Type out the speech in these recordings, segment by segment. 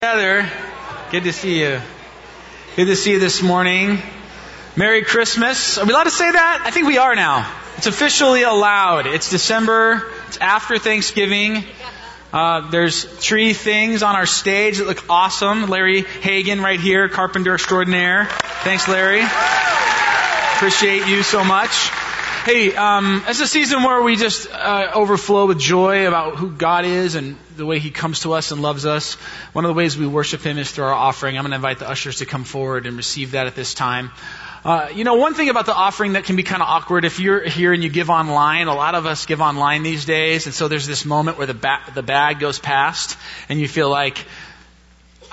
together. Good to see you. Good to see you this morning. Merry Christmas. Are we allowed to say that? I think we are now. It's officially allowed. It's December. It's after Thanksgiving. Uh, there's three things on our stage that look awesome. Larry Hagan right here, carpenter extraordinaire. Thanks, Larry. Appreciate you so much. Hey, um, it's a season where we just uh, overflow with joy about who God is and the way He comes to us and loves us. One of the ways we worship Him is through our offering. I'm going to invite the ushers to come forward and receive that at this time. Uh, you know, one thing about the offering that can be kind of awkward if you're here and you give online. A lot of us give online these days, and so there's this moment where the ba- the bag goes past, and you feel like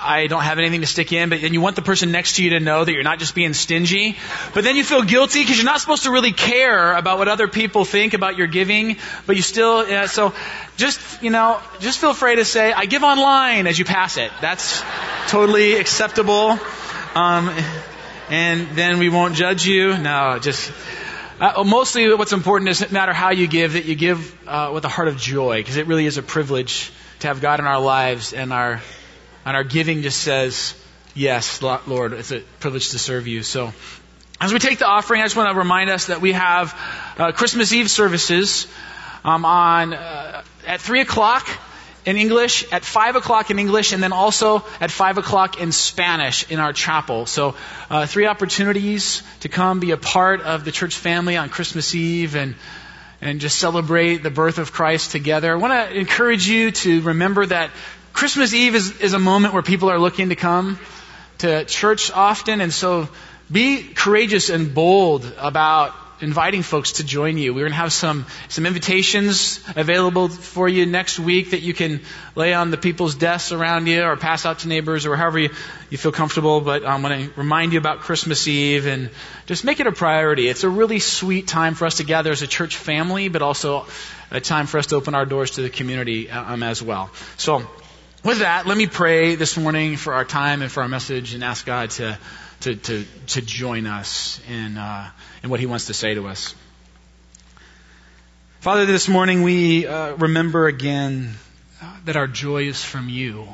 I don't have anything to stick in, but then you want the person next to you to know that you're not just being stingy. But then you feel guilty because you're not supposed to really care about what other people think about your giving, but you still, yeah, so just, you know, just feel free to say, I give online as you pass it. That's totally acceptable. Um, and then we won't judge you. No, just, uh, mostly what's important is no matter how you give, that you give uh, with a heart of joy, because it really is a privilege to have God in our lives and our and our giving just says, Yes, Lord, it's a privilege to serve you. So, as we take the offering, I just want to remind us that we have uh, Christmas Eve services um, on uh, at three o'clock in English, at five o'clock in English, and then also at five o'clock in Spanish in our chapel. So, uh, three opportunities to come be a part of the church family on Christmas Eve and and just celebrate the birth of Christ together. I want to encourage you to remember that Christmas Eve is, is a moment where people are looking to come to church often, and so be courageous and bold about inviting folks to join you. We're going to have some, some invitations available for you next week that you can lay on the people's desks around you or pass out to neighbors or however you, you feel comfortable. But I'm going to remind you about Christmas Eve and just make it a priority. It's a really sweet time for us to gather as a church family, but also a time for us to open our doors to the community um, as well. So, with that, let me pray this morning for our time and for our message and ask God to, to, to, to join us in, uh, in what He wants to say to us. Father, this morning we uh, remember again that our joy is from you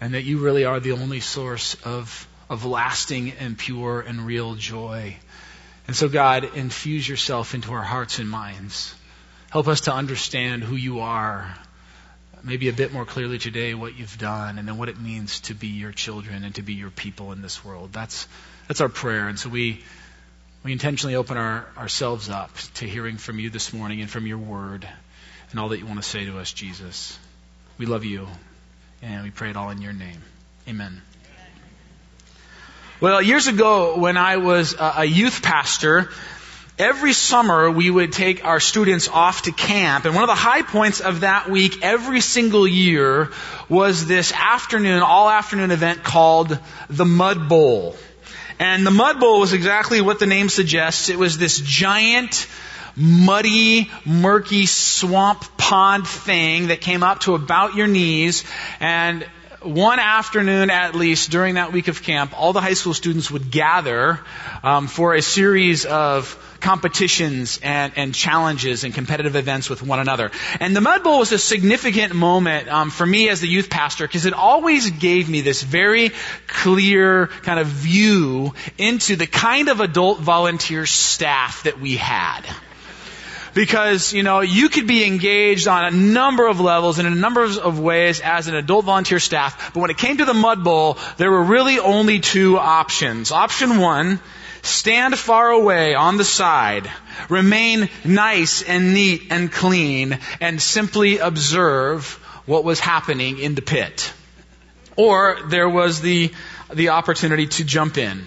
and that you really are the only source of, of lasting and pure and real joy. And so, God, infuse yourself into our hearts and minds. Help us to understand who you are maybe a bit more clearly today what you've done and then what it means to be your children and to be your people in this world. That's, that's our prayer. And so we, we intentionally open our, ourselves up to hearing from you this morning and from your word and all that you want to say to us, Jesus. We love you and we pray it all in your name. Amen. Well, years ago when I was a youth pastor, every summer we would take our students off to camp and one of the high points of that week every single year was this afternoon all afternoon event called the mud bowl and the mud bowl was exactly what the name suggests it was this giant muddy, murky swamp pond thing that came up to about your knees. And one afternoon at least during that week of camp, all the high school students would gather um, for a series of competitions and, and challenges and competitive events with one another. And the Mud Bowl was a significant moment um, for me as the youth pastor because it always gave me this very clear kind of view into the kind of adult volunteer staff that we had because, you know, you could be engaged on a number of levels and in a number of ways as an adult volunteer staff. But when it came to the Mud Bowl, there were really only two options. Option one, stand far away on the side, remain nice and neat and clean, and simply observe what was happening in the pit. Or there was the, the opportunity to jump in.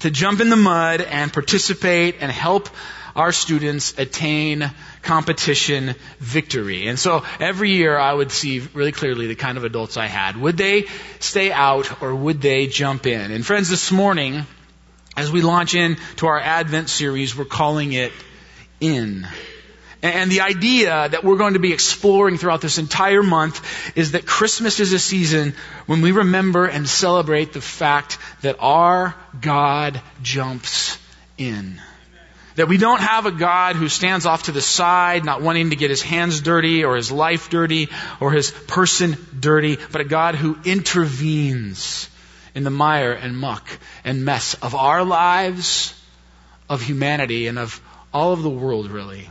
To jump in the mud and participate and help our students attain competition victory. And so every year I would see really clearly the kind of adults I had. Would they stay out or would they jump in? And friends, this morning, as we launch into our Advent series, we're calling it In. And the idea that we're going to be exploring throughout this entire month is that Christmas is a season when we remember and celebrate the fact that our God jumps in That we don't have a God who stands off to the side, not wanting to get his hands dirty or his life dirty or his person dirty, but a God who intervenes in the mire and muck and mess of our lives, of humanity, and of all of the world, really.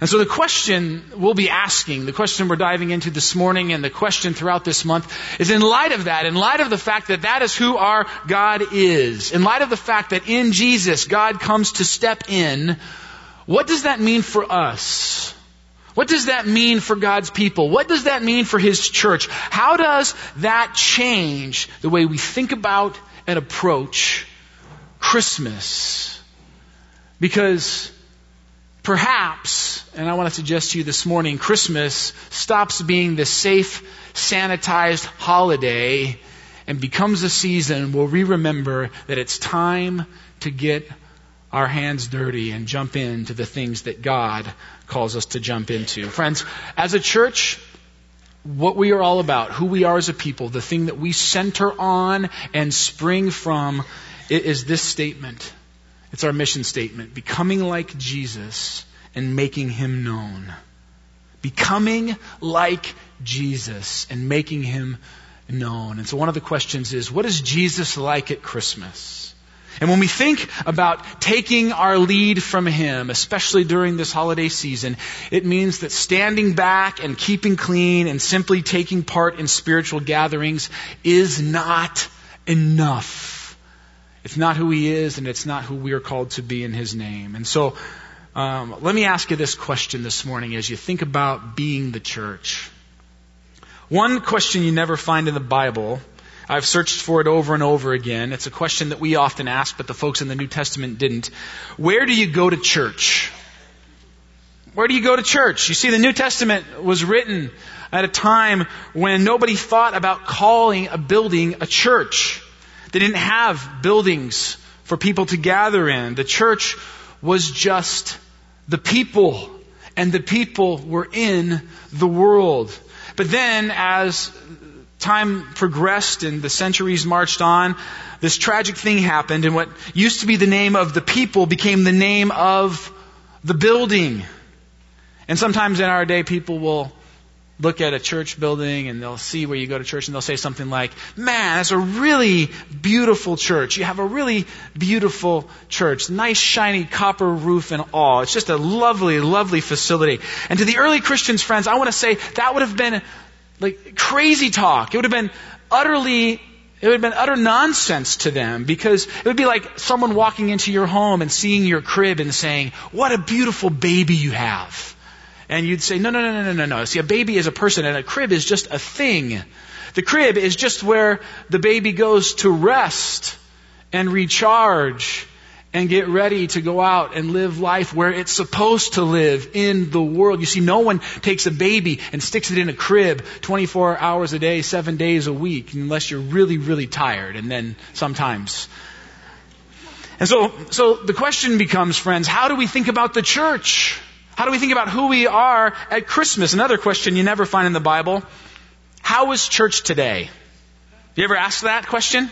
And so the question we'll be asking, the question we're diving into this morning and the question throughout this month is in light of that, in light of the fact that that is who our God is, in light of the fact that in Jesus God comes to step in, what does that mean for us? What does that mean for God's people? What does that mean for His church? How does that change the way we think about and approach Christmas? Because Perhaps, and I want to suggest to you this morning, Christmas stops being the safe, sanitized holiday and becomes a season where we remember that it's time to get our hands dirty and jump into the things that God calls us to jump into. Friends, as a church, what we are all about, who we are as a people, the thing that we center on and spring from is this statement. It's our mission statement becoming like Jesus and making him known. Becoming like Jesus and making him known. And so one of the questions is what is Jesus like at Christmas? And when we think about taking our lead from Him, especially during this holiday season, it means that standing back and keeping clean and simply taking part in spiritual gatherings is not enough. It's not who he is, and it's not who we are called to be in his name. And so, um, let me ask you this question this morning as you think about being the church. One question you never find in the Bible, I've searched for it over and over again. It's a question that we often ask, but the folks in the New Testament didn't. Where do you go to church? Where do you go to church? You see, the New Testament was written at a time when nobody thought about calling a building a church. They didn't have buildings for people to gather in. The church was just the people, and the people were in the world. But then, as time progressed and the centuries marched on, this tragic thing happened, and what used to be the name of the people became the name of the building. And sometimes in our day, people will look at a church building and they'll see where you go to church and they'll say something like, man, that's a really beautiful church. You have a really beautiful church. Nice shiny copper roof and all. It's just a lovely, lovely facility. And to the early Christians, friends, I want to say that would have been like crazy talk. It would have been utterly it would have been utter nonsense to them because it would be like someone walking into your home and seeing your crib and saying, What a beautiful baby you have. And you'd say, no, no, no, no, no, no, no. See, a baby is a person and a crib is just a thing. The crib is just where the baby goes to rest and recharge and get ready to go out and live life where it's supposed to live in the world. You see, no one takes a baby and sticks it in a crib 24 hours a day, seven days a week, unless you're really, really tired, and then sometimes. And so, so the question becomes, friends, how do we think about the church? How do we think about who we are at Christmas? Another question you never find in the Bible. How is church today? You ever ask that question?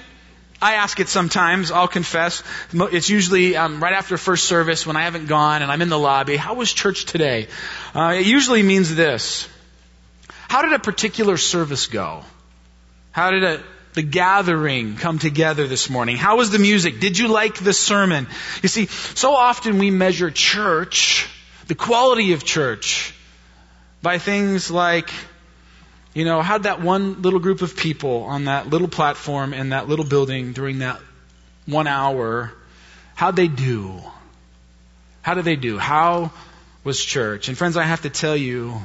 I ask it sometimes, I'll confess. It's usually um, right after first service when I haven't gone and I'm in the lobby. How was church today? Uh, it usually means this. How did a particular service go? How did a, the gathering come together this morning? How was the music? Did you like the sermon? You see, so often we measure church the quality of church by things like, you know, how'd that one little group of people on that little platform in that little building during that one hour, how'd they do? How did they do? How was church? And friends, I have to tell you,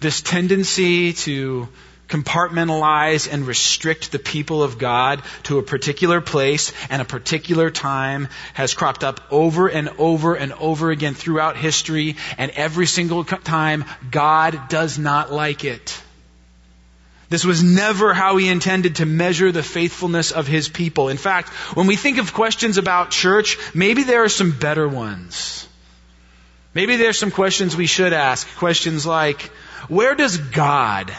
this tendency to compartmentalize and restrict the people of God to a particular place and a particular time has cropped up over and over and over again throughout history, and every single time God does not like it. This was never how he intended to measure the faithfulness of his people. In fact, when we think of questions about church, maybe there are some better ones. Maybe there are some questions we should ask. Questions like, where does God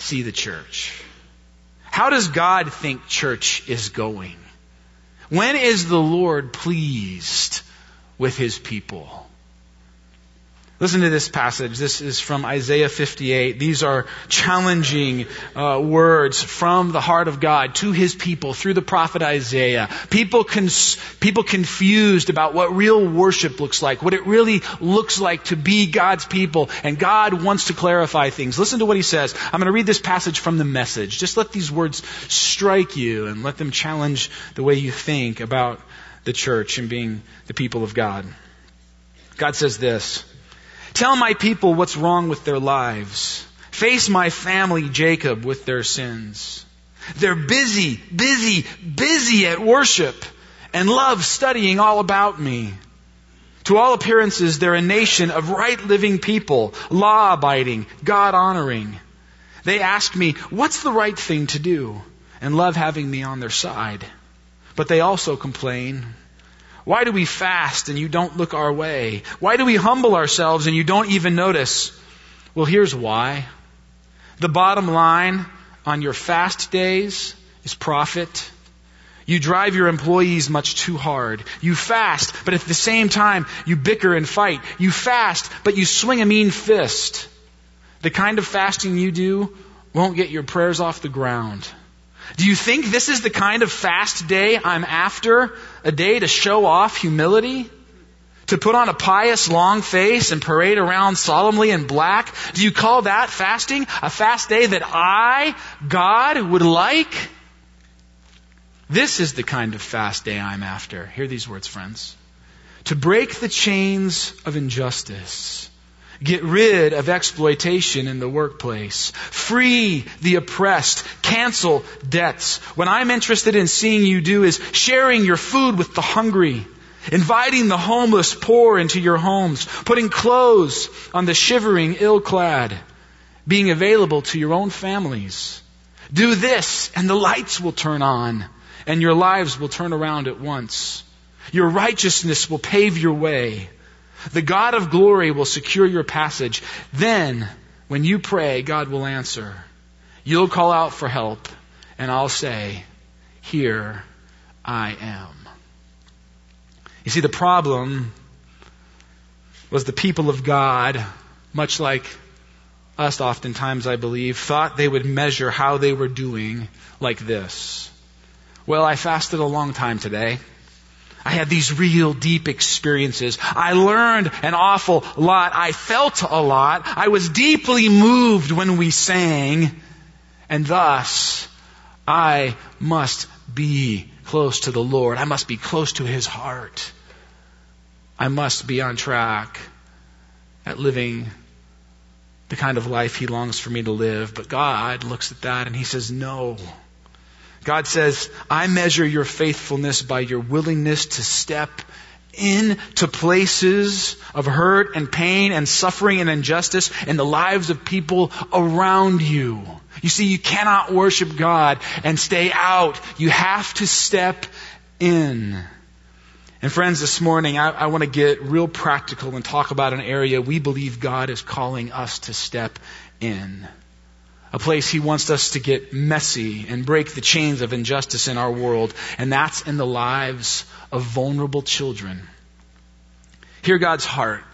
see the church? How does God think church is going? When is the Lord pleased with his people. Listen to this passage. This is from Isaiah 58. These are challenging uh, words from the heart of God to his people through the prophet Isaiah. People, cons- people confused about what real worship looks like, what it really looks like to be God's people. And God wants to clarify things. Listen to what he says. I'm going to read this passage from the message. Just let these words strike you and let them challenge the way you think about the church and being the people of God. God says this. Tell my people what's wrong with their lives. Face my family, Jacob, with their sins. They're busy, busy, busy at worship and love studying all about me. To all appearances, they're a nation of right living people, law abiding, God honoring. They ask me, what's the right thing to do? And love having me on their side. But they also complain, why do we fast and you don't look our way? Why do we humble ourselves and you don't even notice? Well, here's why. The bottom line on your fast days is profit. You drive your employees much too hard. You fast, but at the same time, you bicker and fight. You fast, but you swing a mean fist. The kind of fasting you do won't get your prayers off the ground. Do you think this is the kind of fast day I'm after? A day to show off humility? To put on a pious long face and parade around solemnly in black? Do you call that fasting? A fast day that I, God, would like? This is the kind of fast day I'm after. Hear these words, friends. To break the chains of injustice Get rid of exploitation in the workplace. Free the oppressed. Cancel debts. What I'm interested in seeing you do is sharing your food with the hungry. Inviting the homeless poor into your homes. Putting clothes on the shivering ill clad. Being available to your own families. Do this and the lights will turn on and your lives will turn around at once. Your righteousness will pave your way. The God of glory will secure your passage. Then, when you pray, God will answer. You'll call out for help, and I'll say, Here I am. You see, the problem was the people of God, much like us oftentimes, I believe, thought they would measure how they were doing like this. Well, I fasted a long time today. I had these real deep experiences. I learned an awful lot. I felt a lot. I was deeply moved when we sang. And thus, I must be close to the Lord. I must be close to His heart. I must be on track at living the kind of life He longs for me to live. But God looks at that and He says, no. God says, I measure your faithfulness by your willingness to step into places of hurt and pain and suffering and injustice in the lives of people around you. You see, you cannot worship God and stay out. You have to step in. And friends, this morning I, I want to get real practical and talk about an area we believe God is calling us to step in a place He wants us to get messy and break the chains of injustice in our world, and that's in the lives of vulnerable children. Hear God's heart.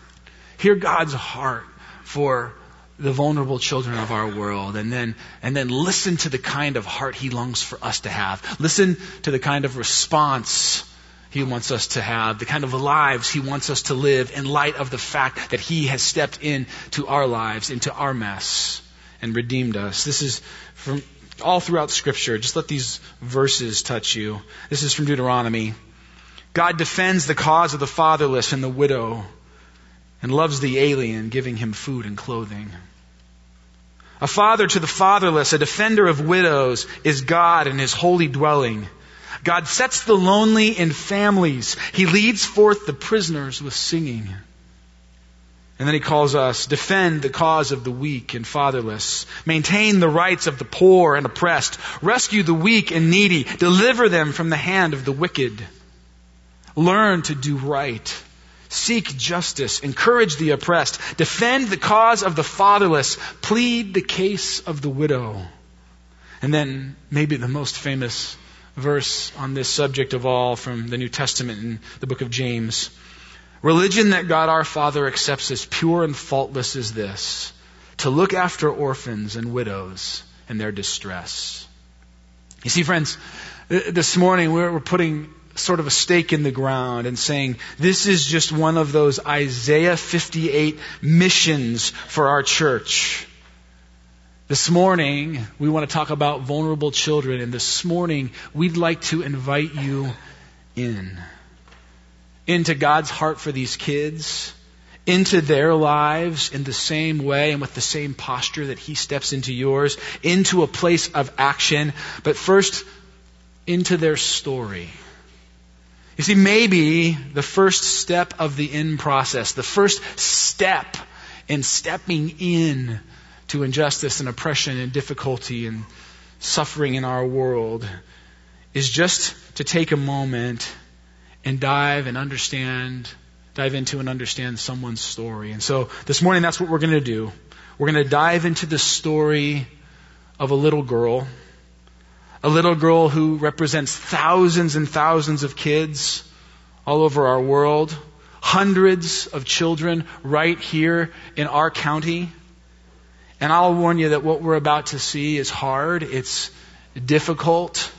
Hear God's heart for the vulnerable children of our world and then and then listen to the kind of heart he longs for us to have listen to the kind of response he wants us to have the kind of lives he wants us to live in light of the fact that he has stepped into our lives into our mess and redeemed us. This is from all throughout Scripture. Just let these verses touch you. This is from Deuteronomy. God defends the cause of the fatherless and the widow and loves the alien, giving him food and clothing. A father to the fatherless, a defender of widows, is God in his holy dwelling. God sets the lonely in families. He leads forth the prisoners with singing. And then he calls us defend the cause of the weak and fatherless, maintain the rights of the poor and oppressed, rescue the weak and needy, deliver them from the hand of the wicked. Learn to do right. Seek justice. Encourage the oppressed. Defend the cause of the fatherless. Plead the case of the widow. And then maybe the most famous verse on this subject of all from the New Testament in the book of James Religion that God our Father accepts as pure and faultless is this to look after orphans and widows in their distress. You see, friends, this morning we're putting sort of a stake in the ground and saying, this is just one of those Isaiah 58 missions for our church. This morning, we want to talk about vulnerable children, and this morning, we'd like to invite you in into God's heart for these kids, into their lives in the same way and with the same posture that He steps into yours, into a place of action, but first, into their story. You see, maybe the first step of the in process, the first step in stepping in to injustice and oppression and difficulty and suffering in our world is just to take a moment and dive and understand, dive into and understand someone's story. And so this morning, that's what we're going to do. We're going to dive into the story of a little girl, a little girl who represents thousands and thousands of kids all over our world, hundreds of children right here in our county. And I'll warn you that what we're about to see is hard, it's difficult,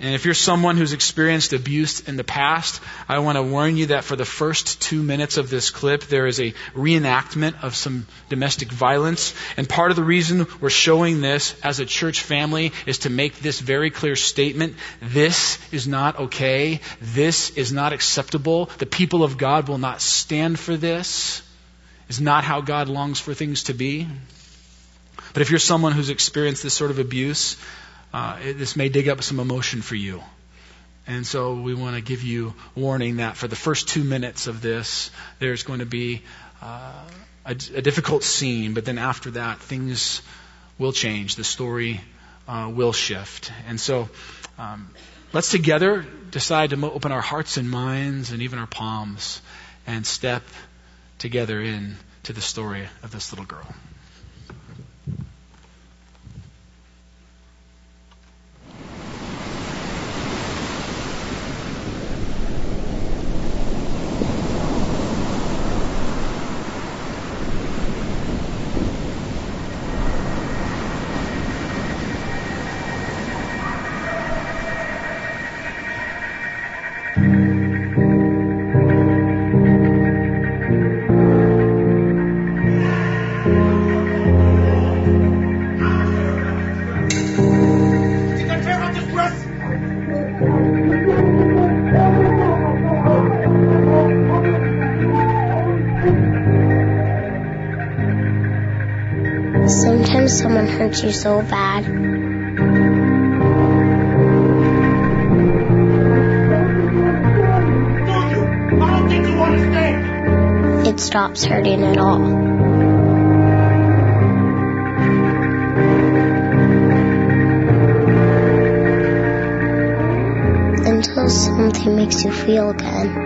and if you're someone who's experienced abuse in the past, I want to warn you that for the first two minutes of this clip, there is a reenactment of some domestic violence. And part of the reason we're showing this as a church family is to make this very clear statement. This is not okay. This is not acceptable. The people of God will not stand for this. Is not how God longs for things to be. But if you're someone who's experienced this sort of abuse, uh, it, this may dig up some emotion for you. And so we want to give you warning that for the first two minutes of this, there's going to be uh, a, a, difficult scene, but then after that, things will change. The story uh, will shift. And so um, let's together decide to open our hearts and minds and even our palms and step together in to the story of this little girl. Hurt you so bad. It stops hurting at all. Until something makes you feel again.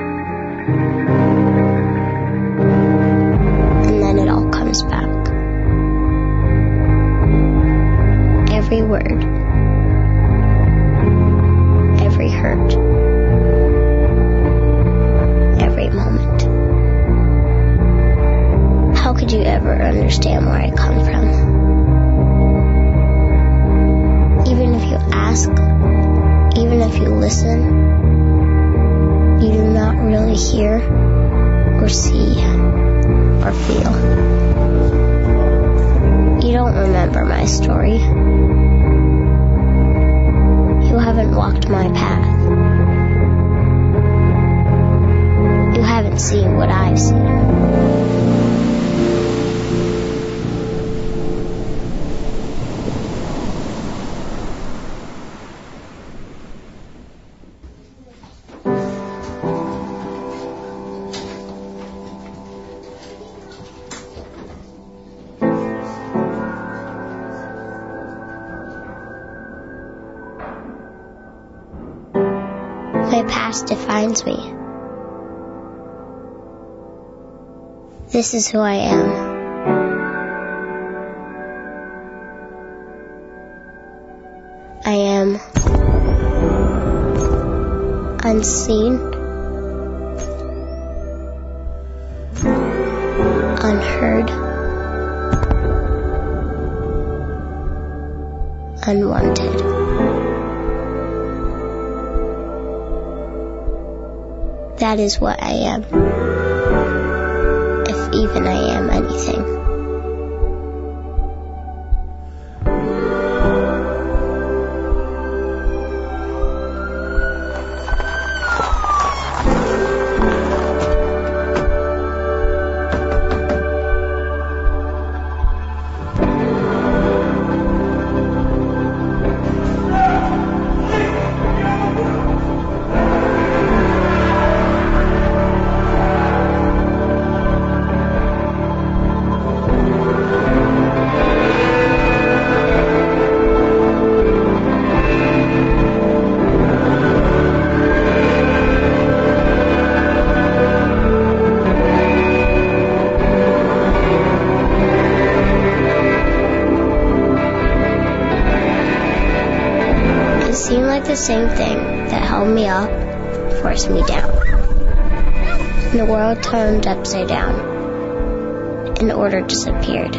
Really hear or see or feel. You don't remember my story You haven't walked my path. You haven't seen what I've seen. This is who I am. I am unseen, unheard, unwanted. That is what I am. Even I am anything. Forced me down. The world turned upside down, and order disappeared.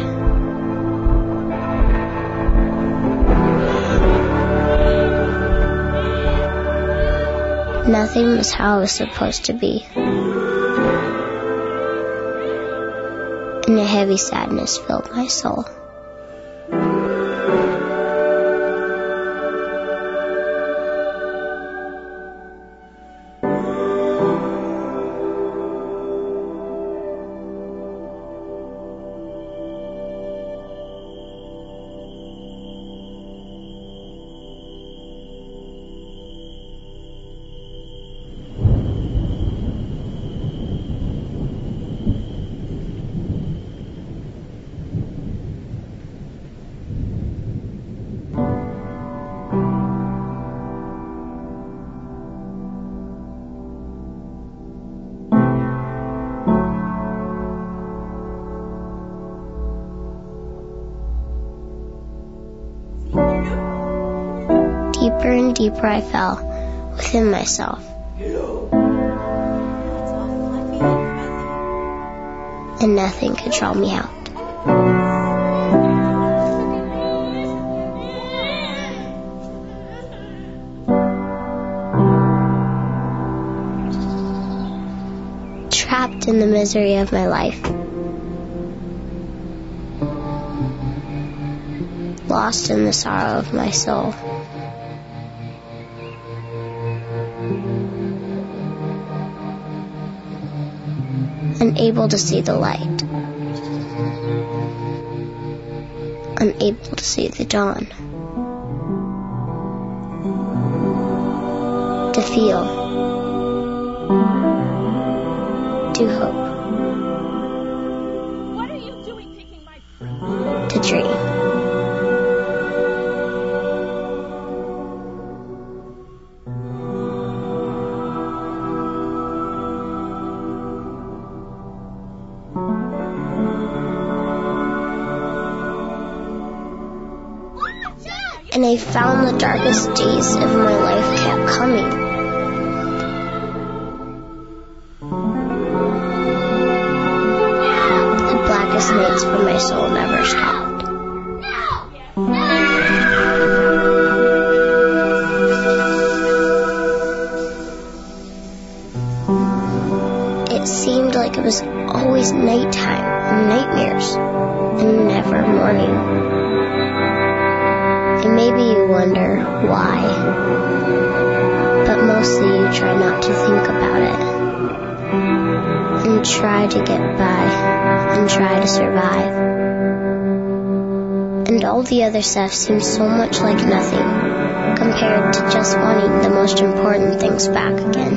Nothing was how it was supposed to be. And a heavy sadness filled my soul. Deeper I fell within myself. And nothing could draw me out. Trapped in the misery of my life. Lost in the sorrow of my soul. Unable to see the light, unable to see the dawn, to feel, to hope, What are you doing picking my to dream. Darkest days of my life kept coming. The blackest nights for my soul never stopped. It seemed like it was always nighttime and nightmares, and never morning. You wonder why. But mostly you try not to think about it. And try to get by. And try to survive. And all the other stuff seems so much like nothing compared to just wanting the most important things back again.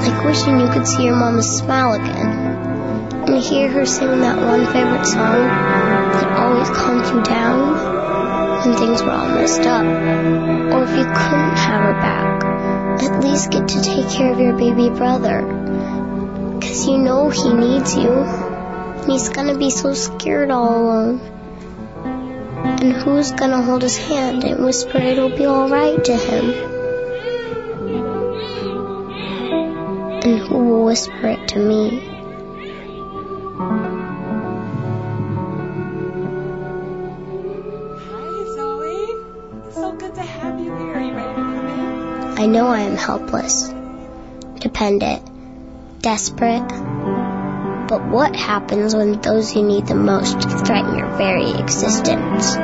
Like wishing you could see your mama smile again. And hear her sing that one favorite song that always calms you down when things were all messed up. Or if you couldn't have her back, at least get to take care of your baby brother. Cause you know he needs you. And he's gonna be so scared all alone. And who's gonna hold his hand and whisper it'll be alright to him? And who will whisper it to me? I know I am helpless, dependent, desperate. But what happens when those you need the most threaten your very existence?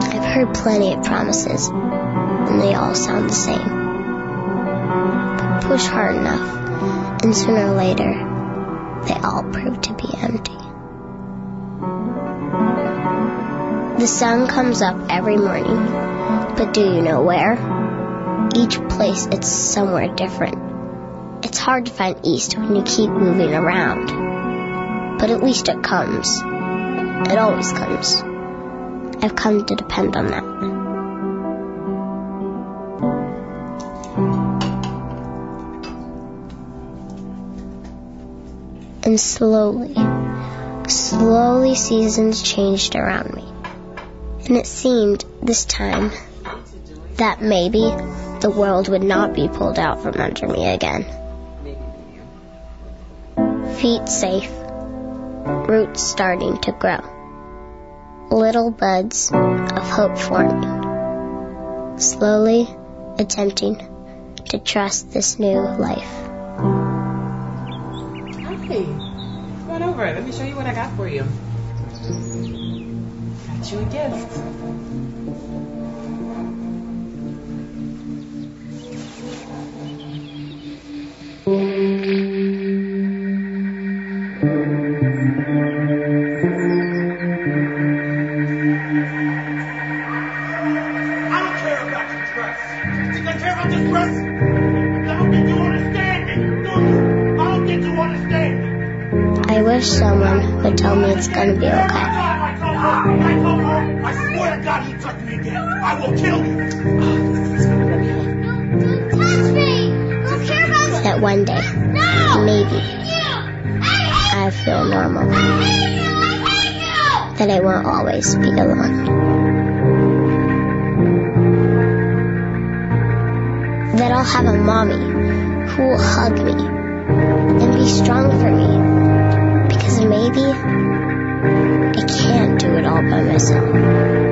I've heard plenty of promises, and they all sound the same. But push hard enough, and sooner or later, they all prove to be empty. The sun comes up every morning, but do you know where? Each place it's somewhere different. It's hard to find east when you keep moving around. But at least it comes. It always comes. I've come to depend on that. And slowly, slowly seasons changed around me. And it seemed this time that maybe the world would not be pulled out from under me again. Feet safe, roots starting to grow, little buds of hope forming, slowly attempting to trust this new life. Hi. Come on over. Let me show you what I got for you. Got you a gift. Won't always be alone. That I'll have a mommy who will hug me and be strong for me. Because maybe I can't do it all by myself.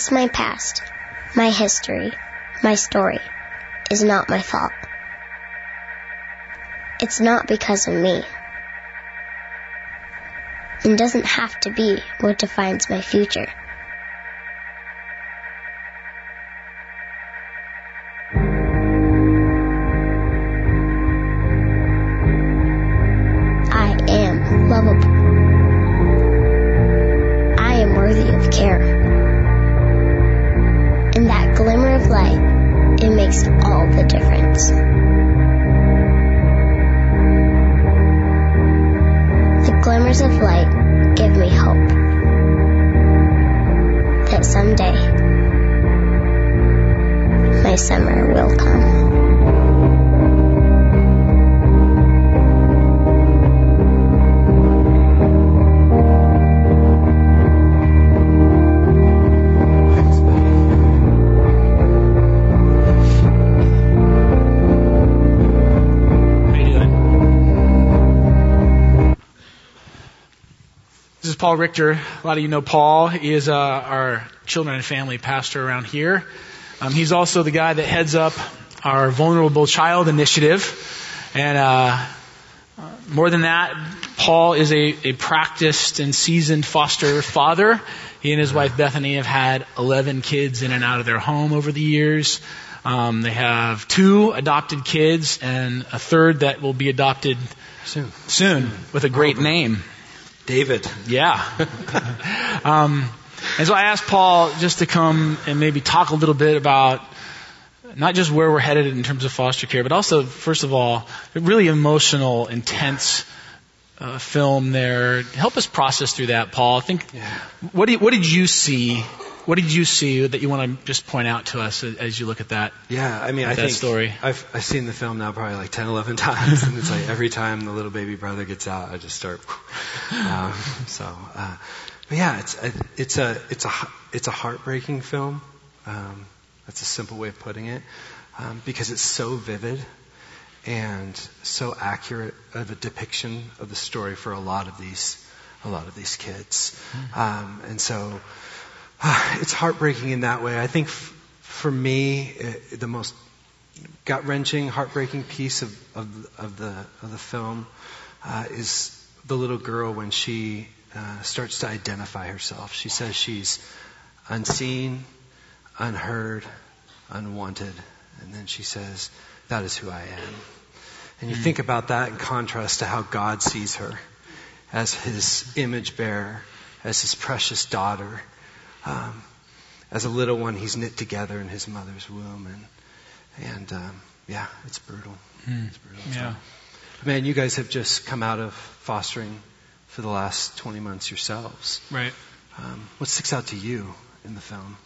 This, my past, my history, my story, is not my fault. It's not because of me. And doesn't have to be what defines my future. Summer will come. Paul Richter. A lot of you know Paul. He is uh, our children and family pastor around here. Um, he's also the guy that heads up our Vulnerable Child Initiative. And uh, more than that, Paul is a, a practiced and seasoned foster father. He and his wife Bethany have had 11 kids in and out of their home over the years. Um, they have two adopted kids and a third that will be adopted Soon. soon with a great name. David. Yeah. um, and so I asked Paul just to come and maybe talk a little bit about not just where we're headed in terms of foster care, but also, first of all, a really emotional, intense uh, film there. Help us process through that, Paul. I think, Yeah. what, did, what did you see? What did you see that you want to just point out to us as you look at that? Yeah, I mean, I That think story. I've I've seen the film now probably like 10, 11 times, and it's like every time the little baby brother gets out, I just start. Um, so, uh, but yeah, it's a, it's a it's a it's a heartbreaking film. Um, that's a simple way of putting it, um, because it's so vivid and so accurate of a depiction of the story for a lot of these a lot of these kids, um, and so it's heartbreaking in that way. I think f- for me, uh, the most gut wrenching, heartbreaking piece of, of, of, the, of the film uh, is the little girl when she uh, starts to identify herself. She says she's unseen, unheard, unwanted, and then she says, That is who I am. And you think about that in contrast to how God sees her as his image bearer, as his precious daughter um, as a little one, he's knit together in his mother's womb, and and um, yeah, it's brutal. It's brutal. Yeah. Man, you guys have just come out of fostering for the last 20 months yourselves. Right. Um, what sticks out to you in the film?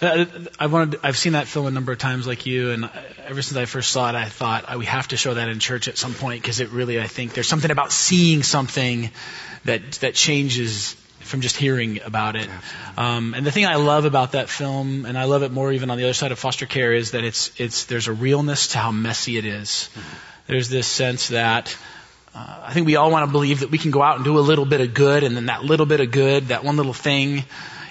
Uh, I wanted. I've seen that film a number of times, like you, and ever since I first saw it, I thought uh, we have to show that in church at some point because it really, I think, there's something about seeing something that that changes from just hearing about it. Um, and the thing I love about that film, and I love it more even on the other side of foster care, is that it's it's there's a realness to how messy it is. There's this sense that. Uh, I think we all want to believe that we can go out and do a little bit of good, and then that little bit of good, that one little thing,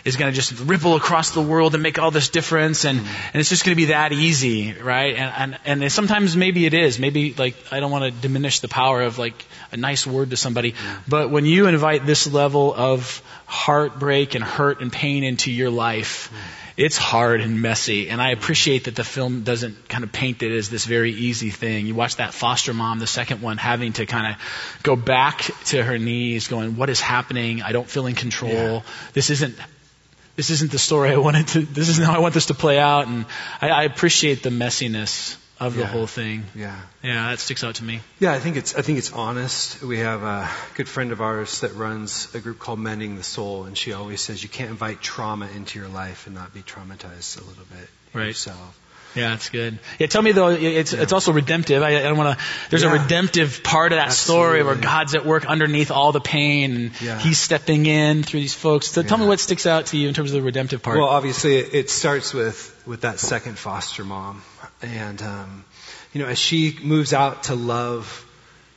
is going to just ripple across the world and make all this difference, and, and it's just going to be that easy, right? And, and and sometimes maybe it is. Maybe like I don't want to diminish the power of like a nice word to somebody, but when you invite this level of heartbreak and hurt and pain into your life, it's hard and messy. And I appreciate that the film doesn't kind of paint it as this very easy thing. You watch that foster mom, the second one, having to kind of go back to her knees, going, "What is happening? I don't feel in control. Yeah. This isn't." This isn't the story I wanted to. This isn't how I want this to play out, and I, I appreciate the messiness of the Yeah. whole thing. Yeah. Yeah, that sticks out to me. Yeah, I think it's I think it's honest. We have a good friend of ours that runs a group called Mending the Soul, and she always says you can't invite trauma into your life and not be traumatized a little bit Right. yourself. Yeah, it's good. Yeah, tell me though, it's it's also redemptive. I, I don't want to. There's a redemptive part of that story where God's at work underneath all the pain, and Yeah. He's stepping in through these folks. So tell me what sticks out to you in terms of the redemptive part. Well, obviously, it, it starts with with that second foster mom, and um, you know, as she moves out to love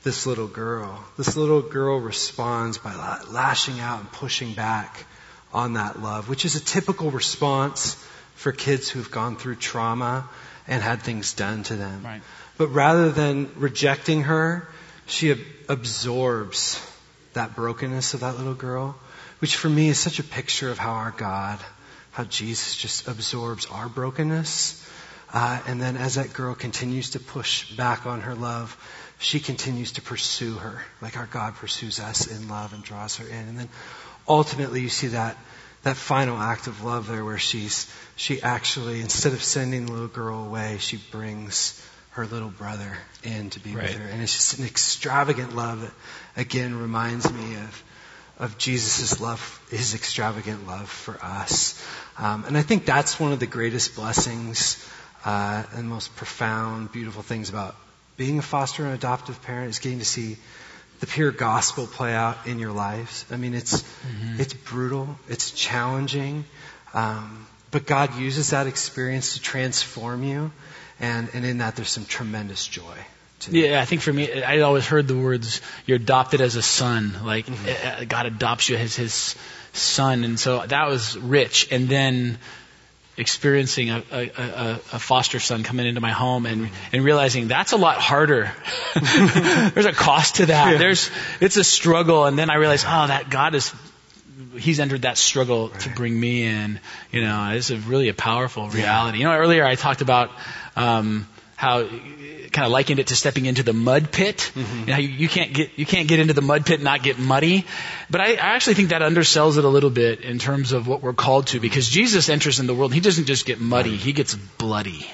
this little girl, this little girl responds by lashing out and pushing back on that love, which is a typical response for kids who've gone through trauma and had things done to them. Right. But rather than rejecting her, she ab- absorbs that brokenness of that little girl, which for me is such a picture of how our God, how Jesus just absorbs our brokenness. Uh, and then as that girl continues to push back on her love, she continues to pursue her, like our God pursues us in love and draws her in. And then ultimately you see that that final act of love there where she's she actually instead of sending the little girl away, she brings her little brother in to be Right. with her. And it's just an extravagant love that again reminds me of of Jesus' love, his extravagant love for us. Um, and I think that's one of the greatest blessings uh, and most profound, beautiful things about being a foster and adoptive parent is getting to see the pure gospel play out in your lives. I mean, it's it's brutal, it's challenging, um, but God uses that experience to transform you, and and in that there's some tremendous joy. Yeah, I think for me, I always heard the words "you're adopted as a son," like Mm-hmm. uh, God adopts you as His son, and so that was rich. And then experiencing a, a, a, a foster son coming into my home and, and realizing that's a lot harder. There's a cost to that. There's, it's a struggle. And then I realized, oh, that God is, he's entered that struggle to bring me in. You know, it's a really a powerful reality. You know, earlier I talked about, um, how kind of likened it to stepping into the mud pit. Mm-hmm. You, know, you, you can't get you can't get into the mud pit and not get muddy. But I, I actually think that undersells it a little bit in terms of what we're called to, because Jesus enters in the world. He doesn't just get muddy; he gets bloody.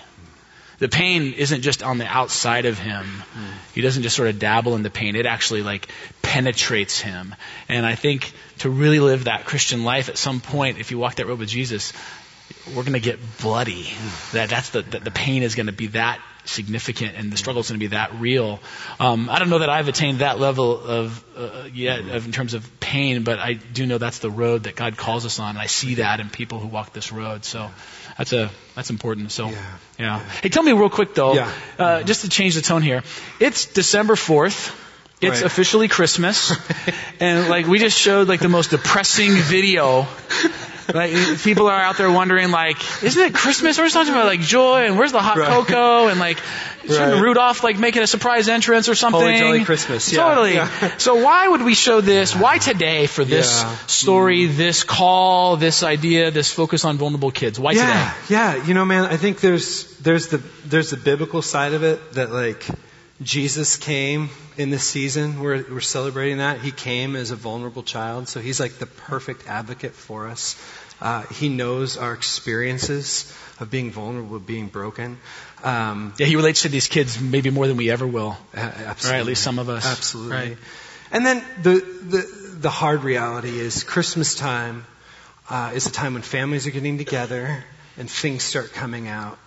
The pain isn't just on the outside of him. Mm-hmm. He doesn't just sort of dabble in the pain. It actually like penetrates him. And I think to really live that Christian life at some point, if you walk that road with Jesus, we're going to get bloody. Mm. That that's the the, the pain is going to be that significant, and the struggle is going to be that real. Um, I don't know that I've attained that level of uh, yet of, in terms of pain, but I do know that's the road that God calls us on, and I see that in people who walk this road. So that's a that's important. So Yeah. yeah. Hey, tell me real quick though, Yeah. uh, just to change the tone here. It's December fourth. It's Right. officially Christmas, and like we just showed like the most depressing video. Like people are out there wondering, like, isn't it Christmas? We're just talking about like joy and where's the hot Right. cocoa and like shouldn't Right. Rudolph like making a surprise entrance or something? Holly jolly Christmas, yeah. Totally. Yeah. So why would we show this? Why today for this Yeah. story, mm. this call, this idea, this focus on vulnerable kids? Why yeah, today? yeah. You know, man, I think there's there's the there's the biblical side of it that like Jesus came in this season. We're we're celebrating that he came as a vulnerable child, so he's like the perfect advocate for us. Uh, he knows our experiences of being vulnerable, of being broken. Um, Yeah, he relates to these kids maybe more than we ever will. absolutely. Or at least some of us. Absolutely. Right. And then the, the, the hard reality is Christmas time uh, is a time when families are getting together and things start coming out.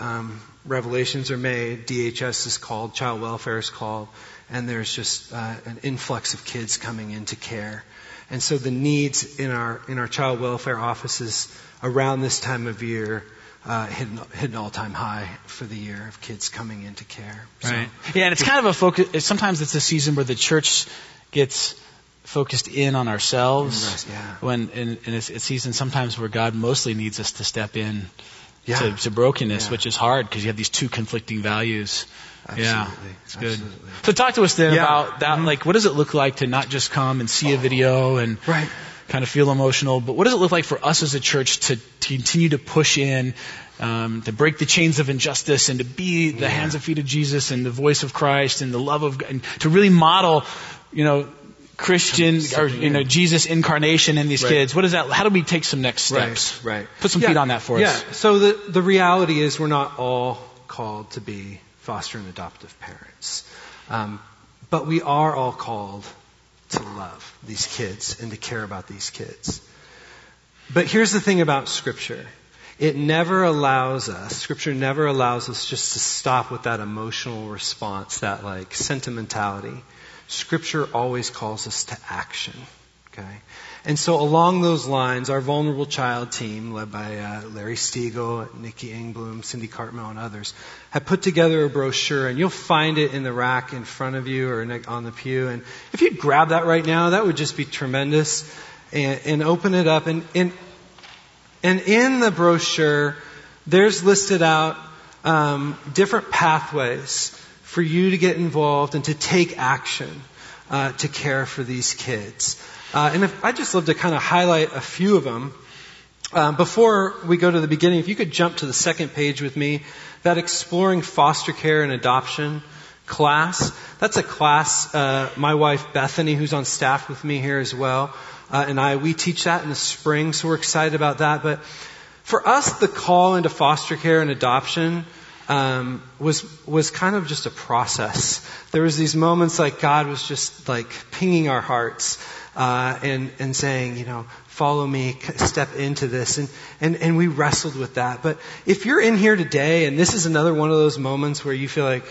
Um, revelations are made, DHS is called, child welfare is called, and there's just uh, an influx of kids coming into care. And so the needs in our in our child welfare offices around this time of year uh, hit, an, hit an all-time high for the year of kids coming into care. So- Right. Yeah, and it's kind of a focus. Sometimes it's a season where the church gets focused in on ourselves. Yes, yeah. When in, in a, a season sometimes where God mostly needs us to step in Yeah. to, to brokenness, Yeah. which is hard because you have these two conflicting values. Yeah, it's good. Absolutely. So talk to us then Yeah. about that. Like, what does it look like to not just come and see a video and Right. kind of feel emotional, but what does it look like for us as a church to, to continue to push in, um, to break the chains of injustice and to be the hands and feet of Jesus and the voice of Christ and the love of God, and to really model, you know, Christian or you know Jesus incarnation in these Right. kids. What is that? How do we take some next steps? Right, right. Put some Yeah, feet on that for yeah. us. So the, the reality is we're not all called to be foster and adoptive parents. Um, but we are all called to love these kids and to care about these kids. But here's the thing about Scripture. It never allows us, Scripture never allows us just to stop with that emotional response, that like sentimentality. Scripture always calls us to action. Okay? And so along those lines, our vulnerable child team, led by uh, Larry Stiegel, Nikki Engblom, Cindy Cartmel, and others, have put together a brochure, and you'll find it in the rack in front of you or on the pew. And if you'd grab that right now, that would just be tremendous. And, and open it up. And, and, and in the brochure, there's listed out um, different pathways for you to get involved and to take action uh, to care for these kids. Uh, and if, I'd just love to kind of highlight a few of them. Um, before we go to the beginning, if you could jump to the second page with me, that exploring foster care and adoption class. That's a class uh, my wife Bethany, who's on staff with me here as well, uh, and I we teach that in the spring, so we're excited about that. But for us, the call into foster care and adoption um, was was kind of just a process. There was these moments like God was just like pinging our hearts uh, and and saying, you know, follow me, step into this, and and and we wrestled with that. But if you're in here today, and this is another one of those moments where you feel like,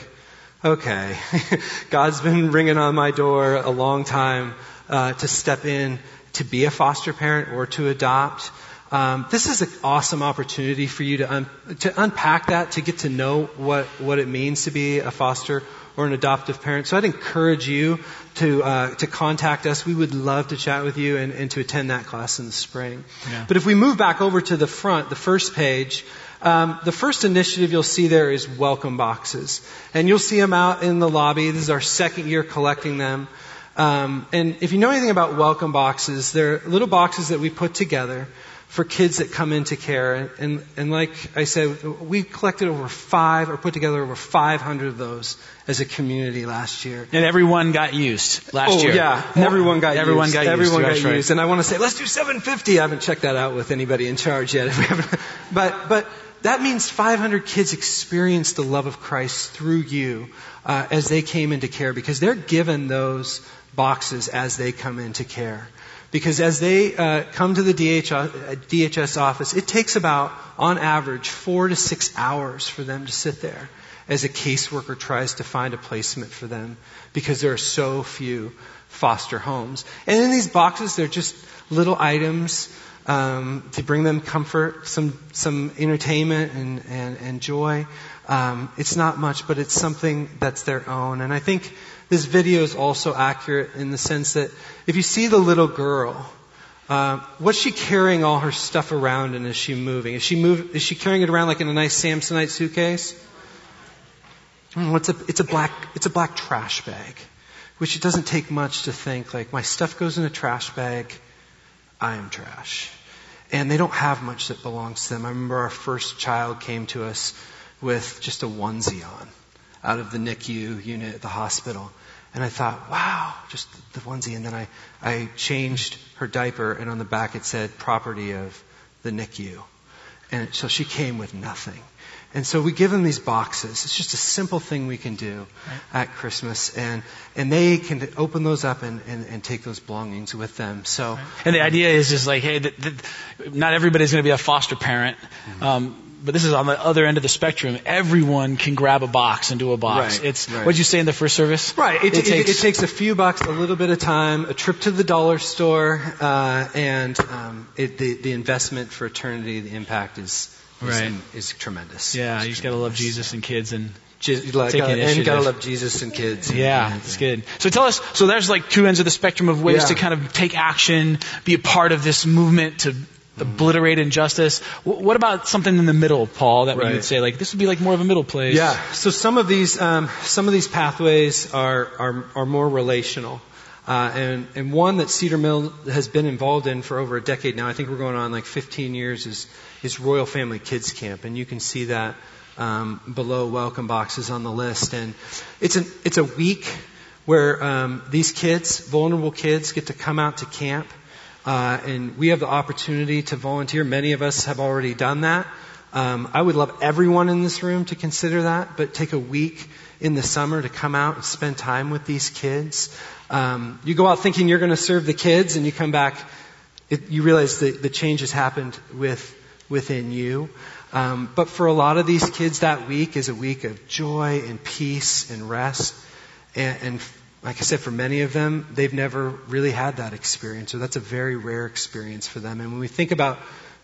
okay, God's been ringing on my door a long time uh, to step in to be a foster parent or to adopt. Um, this is an awesome opportunity for you to un- to unpack that, to get to know what what it means to be a foster or an adoptive parent. So I'd encourage you to, uh, to contact us. We would love to chat with you and, and to attend that class in the spring. Yeah. But if we move back over to the front, the first page, um, the first initiative you'll see there is welcome boxes. And you'll see them out in the lobby. This is our second year collecting them. Um, and if you know anything about welcome boxes, they're little boxes that we put together for kids that come into care. And, and, like I said, we collected over five or put together over 500 of those as a community last year. And everyone got used last oh, year. yeah. Everyone got Everyone used. got used. Everyone got That's right. used. And I want to say, let's do 750. I haven't checked that out with anybody in charge yet. but, but that means 500 kids experienced the love of Christ through you uh, as they came into care because they're given those boxes as they come into care. Because as they uh, come to the DH, uh, DHS office, it takes about, on average, four to six hours for them to sit there as a caseworker tries to find a placement for them because there are so few foster homes. And in these boxes, they're just little items um, to bring them comfort, some some entertainment and and, and joy. Um, it's not much, but it's something that's their own. And I think this video is also accurate in the sense that if you see the little girl, uh, what's she carrying all her stuff around and is she moving? Is she move? Is she carrying it around like in a nice Samsonite suitcase? It's a, it's a black, it's a black trash bag, which it doesn't take much to think like my stuff goes in a trash bag. I am trash. And they don't have much that belongs to them. I remember our first child came to us with just a onesie on out of the NICU unit at the hospital. And I thought, wow, just the onesie. And then I, I changed her diaper and on the back it said property of the NICU. And so she came with nothing. And so we give them these boxes. It's just a simple thing we can do at Christmas. And, and they can open those up and, and, and take those belongings with them. So, And the idea is just like, hey, th- th- not everybody's going to be a foster parent. Mm-hmm. Um, but this is on the other end of the spectrum. Everyone can grab a box and do a box. Right, it's right. what'd you say in the first service? Right. It, it, takes it takes a few bucks, a little bit of time, a trip to the dollar store, uh, and um, it, the, the investment for eternity, the impact is is, Right. is tremendous. yeah. It's You just gotta love. Jesus and kids and Je- like, Take uh, and gotta love Jesus and kids. and- Yeah, it's good. So tell us, so there's like two ends of the spectrum of ways Yeah. to kind of take action, be a part of this movement to obliterate injustice. Wh- What about something in the middle, Paul, that you Right. would say like this would be like more of a middle place? Yeah. So some of these um, some of these pathways are are, are more relational. Uh, and, and one that Cedar Mill has been involved in for over a decade now, I think we're going on like 15 years, is, is Royal Family Kids Camp. And you can see that um, below welcome boxes on the list. And it's, an, it's a week where um, these kids, vulnerable kids, get to come out to camp. Uh, and we have the opportunity to volunteer. Many of us have already done that. Um, I would love everyone in this room to consider that, but take a week in the summer to come out and spend time with these kids. Um, you go out thinking you're going to serve the kids, and you come back, it, you realize that the change has happened with within you. Um, but for a lot of these kids, that week is a week of joy and peace and rest. And, and like I said, for many of them, they've never really had that experience, or that's a very rare experience for them. And when we think about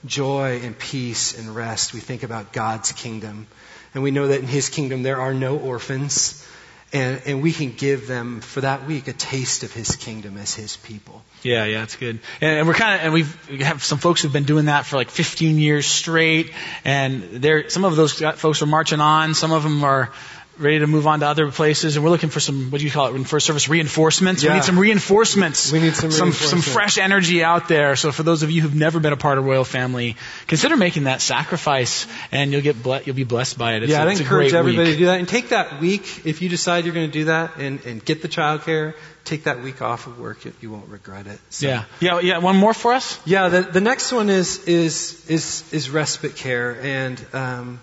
joy and peace and rest, we think about God's kingdom. And we know that in His kingdom there are no orphans. And, and we can give them for that week a taste of His kingdom as His people. Yeah, yeah, it's good. And, and we're kind of, and we've, we have some folks who've been doing that for like 15 years straight. And they're, some of those folks are marching on. Some of them are ready to move on to other places. And we're looking for some, what do you call it in first service? Reinforcements. Yeah. We need some reinforcements. We need some some, reinforcement. fresh energy out there. So for those of you who've never been a part of Royal Family, consider making that sacrifice and you'll get, ble- you'll be blessed by it. It's yeah, i'd encourage everybody week. to do that. And take that week, if you decide you're going to do that and, and get the childcare, take that week off of work. You, you won't regret it. So- Yeah. Yeah, yeah, one more for us? Yeah, the, the next one is, is, is, is respite care. And um,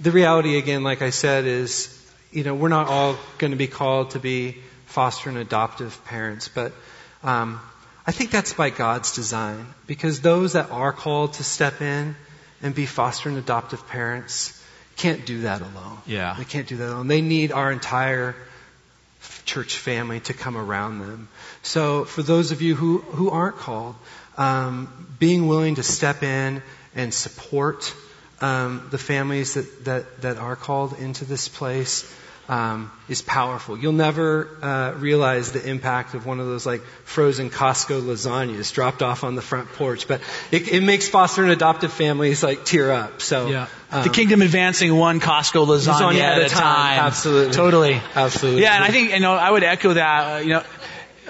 the reality, again, like I said, is, you know, we're not all going to be called to be foster and adoptive parents, but um, I think that's by God's design. Because those that are called to step in and be foster and adoptive parents can't do that alone. Yeah. They can't do that alone. They need our entire church family to come around them. So for those of you who, who aren't called, um, being willing to step in and support um, the families that, that, that are called into this place, um, is powerful. You'll never uh, realize the impact of one of those like frozen Costco lasagnas dropped off on the front porch, but it, it makes foster and adoptive families like tear up. So Yeah. um, the kingdom advancing one Costco lasagna, Lasagna at, a time. Absolutely. Totally. Absolutely. Yeah, and I think you know I would echo that. Uh, you know,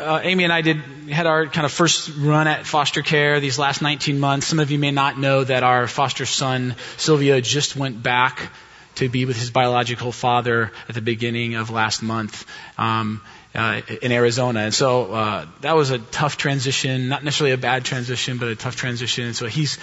uh, Amy and I did had our kind of first run at foster care these last 19 months. Some of you may not know that our foster son Sylvia just went back to be with his biological father at the beginning of last month. Um, uh, in Arizona, and so uh, that was a tough transition. Not necessarily a bad transition, but a tough transition. And so he's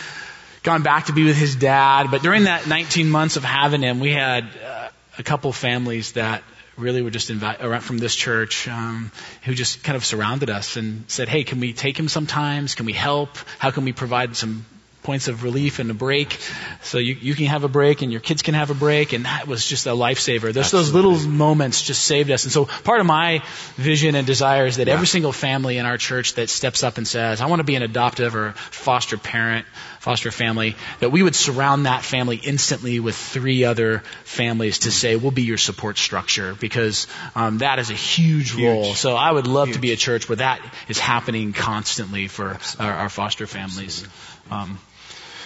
gone back to be with his dad. But during that 19 months of having him, we had uh, a couple families that really were just invi- around from this church um, who just kind of surrounded us and said, "Hey, can we take him sometimes? Can we help? How can we provide some?" Points of relief and a break, so you, you can have a break and your kids can have a break, and that was just a lifesaver. Those those little moments just saved us. And so part of my vision and desire is that every single family in our church that steps up and says, "I want to be an adoptive or foster parent, foster family," that we would surround that family instantly with three other families to say, "We'll be your support structure," because um, that is a huge, role. So I would love to be a church where that is happening constantly for our, our foster families. Um,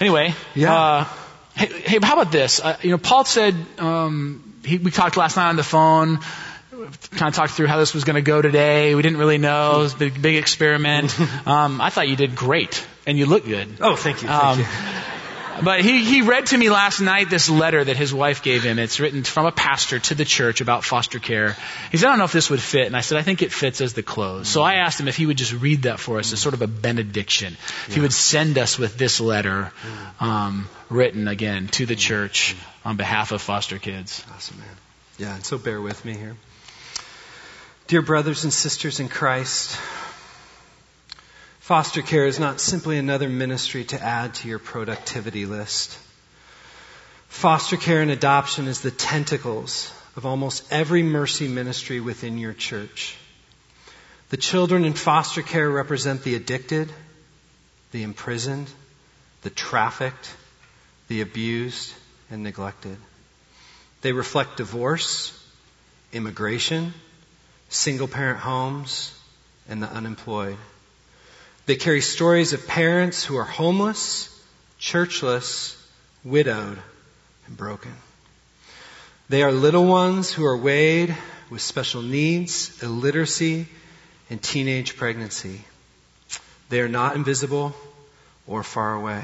anyway, Yeah. uh, hey, hey, how about this? Uh, you know, Paul said um, he, we talked last night on the phone. Kind of talked through how this was going to go today. We didn't really know. It was a big, big experiment. Um, I thought you did great, and you look good. Oh, thank you. Thank Um, you. But he, he read to me last night this letter that his wife gave him. It's written from a pastor to the church about foster care. He said, I don't know if this would fit. And I said, I think it fits as the close. So I asked him if he would just read that for us as sort of a benediction. If he would send us with this letter um, written again to the church on behalf of foster kids. Awesome, man. Yeah, and so bear with me here. Dear brothers and sisters in Christ, foster care is not simply another ministry to add to your productivity list. Foster care and adoption is the tentacles of almost every mercy ministry within your church. The children in foster care represent the addicted, the imprisoned, the trafficked, the abused, and neglected. They reflect divorce, immigration, single parent homes, and the unemployed. They carry stories of parents who are homeless, churchless, widowed, and broken. They are little ones who are weighed with special needs, illiteracy, and teenage pregnancy. They are not invisible or far away.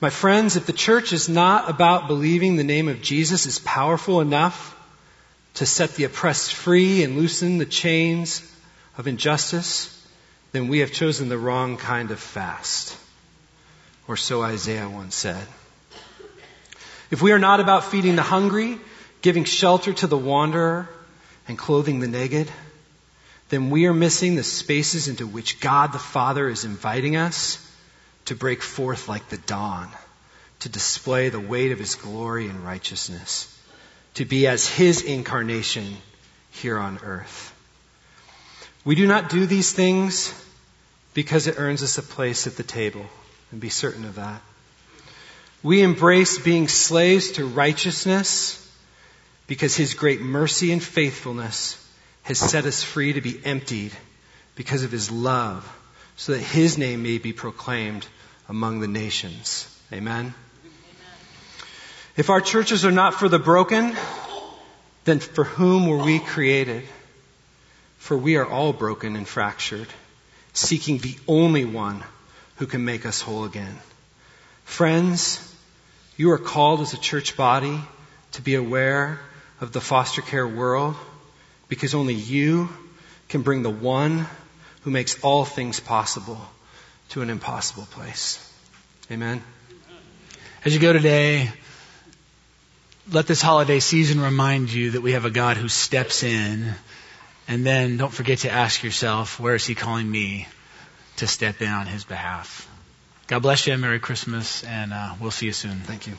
My friends, if the church is not about believing the name of Jesus is powerful enough to set the oppressed free and loosen the chains of injustice, then we have chosen the wrong kind of fast. Or so Isaiah once said. If we are not about feeding the hungry, giving shelter to the wanderer, and clothing the naked, then we are missing the spaces into which God the Father is inviting us to break forth like the dawn, to display the weight of His glory and righteousness, to be as His incarnation here on earth. We do not do these things because it earns us a place at the table, and be certain of that. We embrace being slaves to righteousness because His great mercy and faithfulness has set us free to be emptied because of His love, so that His name may be proclaimed among the nations. Amen. If our churches are not for the broken, then for whom were we created? For we are all broken and fractured, seeking the only one who can make us whole again. Friends, you are called as a church body to be aware of the foster care world because only you can bring the one who makes all things possible to an impossible place. Amen. As you go today, let this holiday season remind you that we have a God who steps in. And then don't forget to ask yourself, where is he calling me to step in on his behalf? God bless you. And Merry Christmas. And uh, we'll see you soon. Thank you.